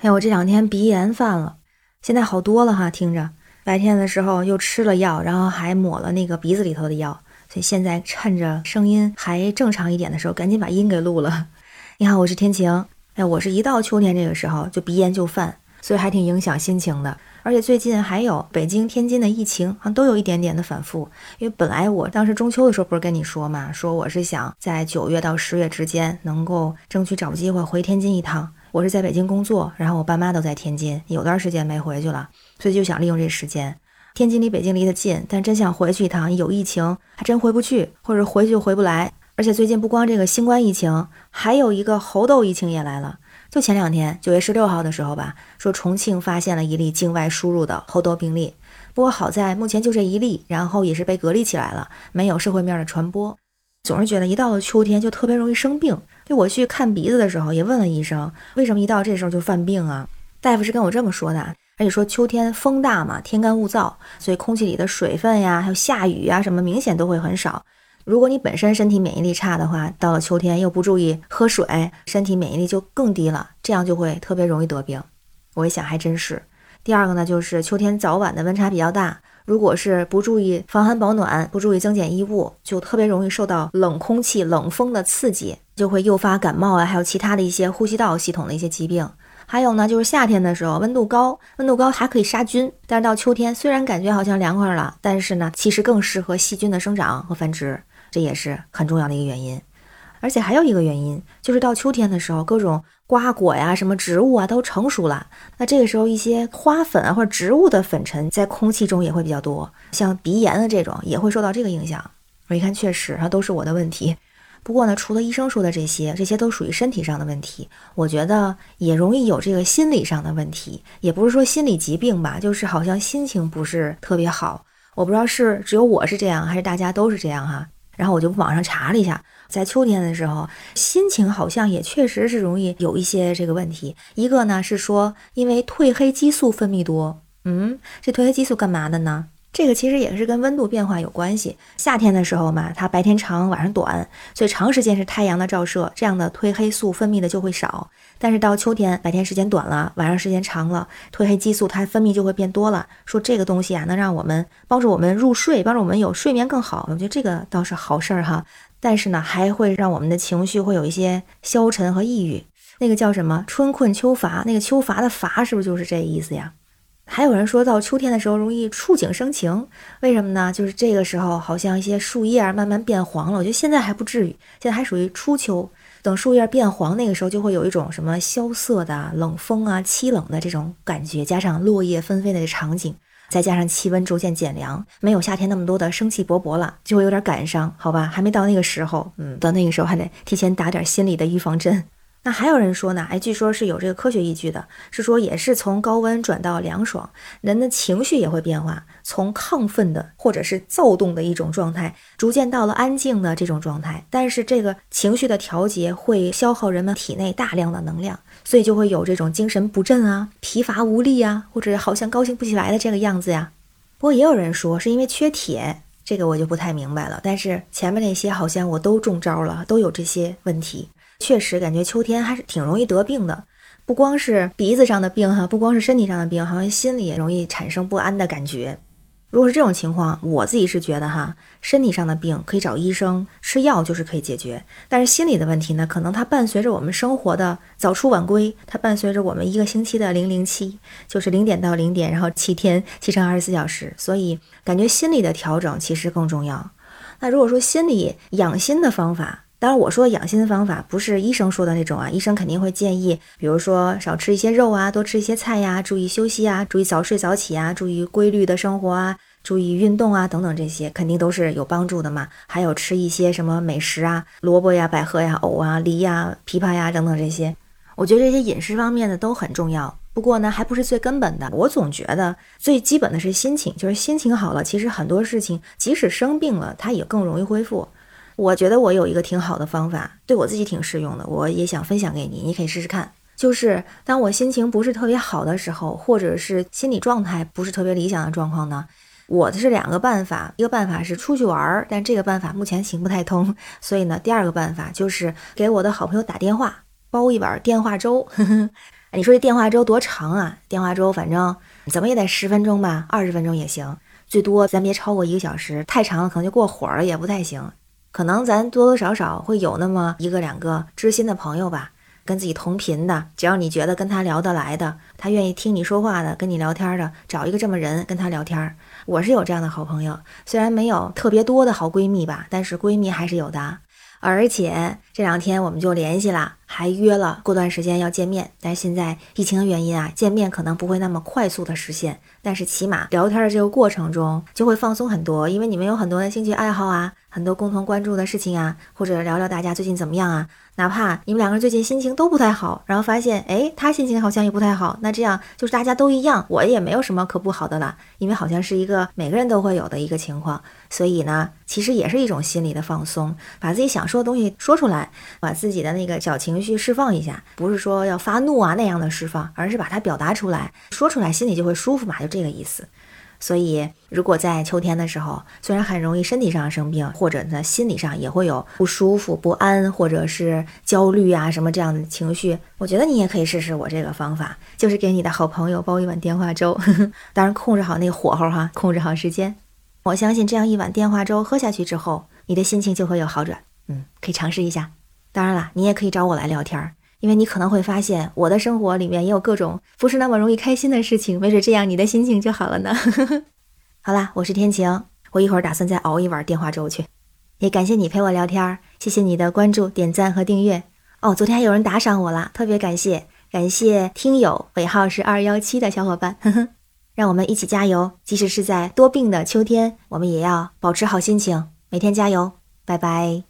哎，我这两天鼻炎犯了，现在好多了哈。听着，白天的时候又吃了药，然后还抹了那个鼻子里头的药，所以现在趁着声音还正常一点的时候，赶紧把音给录了。你好，我是天晴。哎，我是一到秋天这个时候就鼻炎就犯，所以还挺影响心情的。而且最近还有北京、天津的疫情，好像都有一点点的反复。因为本来我当时中秋的时候不是跟你说嘛，说我是想在九月到十月之间能够争取找机会回天津一趟。我是在北京工作，然后我爸妈都在天津，有段时间没回去了，所以就想利用这时间。天津离北京离得近，但真想回去一趟，有疫情还真回不去，或者回去就回不来。而且最近不光这个新冠疫情，还有一个猴痘疫情也来了。就前两天，九月十六号的时候吧，说重庆发现了一例境外输入的猴痘病例。不过好在目前就这一例，然后也是被隔离起来了，没有社会面的传播。总是觉得一到了秋天就特别容易生病。就我去看鼻子的时候，也问了医生，为什么一到这时候就犯病啊？大夫是跟我这么说的，而且说秋天风大嘛，天干物燥，所以空气里的水分呀，还有下雨啊什么，明显都会很少。如果你本身身体免疫力差的话，到了秋天又不注意喝水，身体免疫力就更低了，这样就会特别容易得病。我一想还真是。第二个呢，就是秋天早晚的温差比较大，如果是不注意防寒保暖，不注意增减衣物，就特别容易受到冷空气、冷风的刺激，就会诱发感冒啊，还有其他的一些呼吸道系统的一些疾病。还有呢，就是夏天的时候温度高，温度高还可以杀菌，但是到秋天虽然感觉好像凉快了，但是呢，其实更适合细菌的生长和繁殖。这也是很重要的一个原因，而且还有一个原因，就是到秋天的时候，各种瓜果呀、什么植物啊都成熟了。那这个时候，一些花粉啊或者植物的粉尘在空气中也会比较多，像鼻炎的这种也会受到这个影响。我一看，确实它都是我的问题。不过呢，除了医生说的这些，这些都属于身体上的问题。我觉得也容易有这个心理上的问题，也不是说心理疾病吧，就是好像心情不是特别好。我不知道是只有我是这样，还是大家都是这样哈。然后我就网上查了一下，在秋天的时候，心情好像也确实是容易有一些这个问题。一个呢是说，因为褪黑激素分泌多，嗯，这褪黑激素干嘛的呢？这个其实也是跟温度变化有关系。夏天的时候嘛，它白天长，晚上短，所以长时间是太阳的照射，这样的褪黑素分泌的就会少。但是到秋天，白天时间短了，晚上时间长了，褪黑激素它分泌就会变多了。说这个东西啊，能让我们帮助我们入睡，帮助我们有睡眠更好。我觉得这个倒是好事儿哈。但是呢，还会让我们的情绪会有一些消沉和抑郁。那个叫什么“春困秋乏”，那个“秋乏”的“乏”是不是就是这意思呀？还有人说到秋天的时候容易触景生情，为什么呢？就是这个时候好像一些树叶慢慢变黄了。我觉得现在还不至于，现在还属于初秋。等树叶变黄，那个时候就会有一种什么萧瑟的冷风啊、凄冷的这种感觉，加上落叶纷飞的场景，再加上气温逐渐减凉，没有夏天那么多的生气勃勃了，就会有点感伤，好吧？还没到那个时候，嗯，到那个时候还得提前打点心理的预防针。那还有人说呢，哎，据说是有这个科学依据的，是说也是从高温转到凉爽，人的情绪也会变化，从亢奋的或者是躁动的一种状态，逐渐到了安静的这种状态。但是这个情绪的调节会消耗人们体内大量的能量，所以就会有这种精神不振啊、疲乏无力啊，或者好像高兴不起来的这个样子呀。不过也有人说是因为缺铁，这个我就不太明白了。但是前面那些好像我都中招了，都有这些问题。确实感觉秋天还是挺容易得病的，不光是鼻子上的病哈，不光是身体上的病，好像心里也容易产生不安的感觉。如果是这种情况，我自己是觉得哈，身体上的病可以找医生吃药就是可以解决，但是心理的问题呢，可能它伴随着我们生活的早出晚归，它伴随着我们一个星期的零零七，就是零点到零点，然后七天七乘二十四小时，所以感觉心理的调整其实更重要。那如果说心理养心的方法，当然，我说养心的方法不是医生说的那种啊，医生肯定会建议，比如说少吃一些肉啊，多吃一些菜呀，注意休息啊，注意早睡早起啊，注意规律的生活啊，注意运动啊，等等，这些肯定都是有帮助的嘛。还有吃一些什么美食啊，萝卜呀、百合呀、藕啊、梨呀、枇杷呀等等这些，我觉得这些饮食方面的都很重要。不过呢，还不是最根本的。我总觉得最基本的是心情，就是心情好了，其实很多事情即使生病了，它也更容易恢复。我觉得我有一个挺好的方法，对我自己挺适用的，我也想分享给你，你可以试试看。就是当我心情不是特别好的时候，或者是心理状态不是特别理想的状况呢，我的是两个办法，一个办法是出去玩儿，但这个办法目前行不太通，所以呢，第二个办法就是给我的好朋友打电话，煲一碗电话粥。你说这电话粥多长啊？电话粥反正怎么也得十分钟吧，二十分钟也行，最多咱别超过一个小时，太长了可能就过火了，也不太行。可能咱多多少少会有那么一个两个知心的朋友吧，跟自己同频的，只要你觉得跟他聊得来的，他愿意听你说话的，跟你聊天的，找一个这么人跟他聊天。我是有这样的好朋友，虽然没有特别多的好闺蜜吧，但是闺蜜还是有的。而且这两天我们就联系了，还约了过段时间要见面。但是现在疫情的原因啊，见面可能不会那么快速的实现。但是起码聊天的这个过程中就会放松很多，因为你们有很多的兴趣爱好啊，很多共同关注的事情啊，或者聊聊大家最近怎么样啊。哪怕你们两个人最近心情都不太好，然后发现，哎，他心情好像也不太好，那这样就是大家都一样，我也没有什么可不好的了，因为好像是一个每个人都会有的一个情况，所以呢，其实也是一种心理的放松，把自己想说的东西说出来，把自己的那个小情情绪释放一下，不是说要发怒啊那样的释放，而是把它表达出来，说出来心里就会舒服嘛，就这个意思。所以，如果在秋天的时候，虽然很容易身体上生病，或者呢心理上也会有不舒服、不安，或者是焦虑啊什么这样的情绪，我觉得你也可以试试我这个方法，就是给你的好朋友煲一碗电话粥，当然控制好那个火候哈，控制好时间。我相信这样一碗电话粥喝下去之后，你的心情就会有好转。嗯，可以尝试一下。当然了，你也可以找我来聊天儿。因为你可能会发现，我的生活里面也有各种不是那么容易开心的事情，没准这样你的心情就好了呢。好啦，我是天晴，我一会儿打算再熬一碗电话粥去。也感谢你陪我聊天，谢谢你的关注、点赞和订阅。哦，昨天还有人打赏我了，特别感谢，感谢听友尾号是二幺七的小伙伴，呵呵，让我们一起加油，即使是在多病的秋天，我们也要保持好心情，每天加油，拜拜。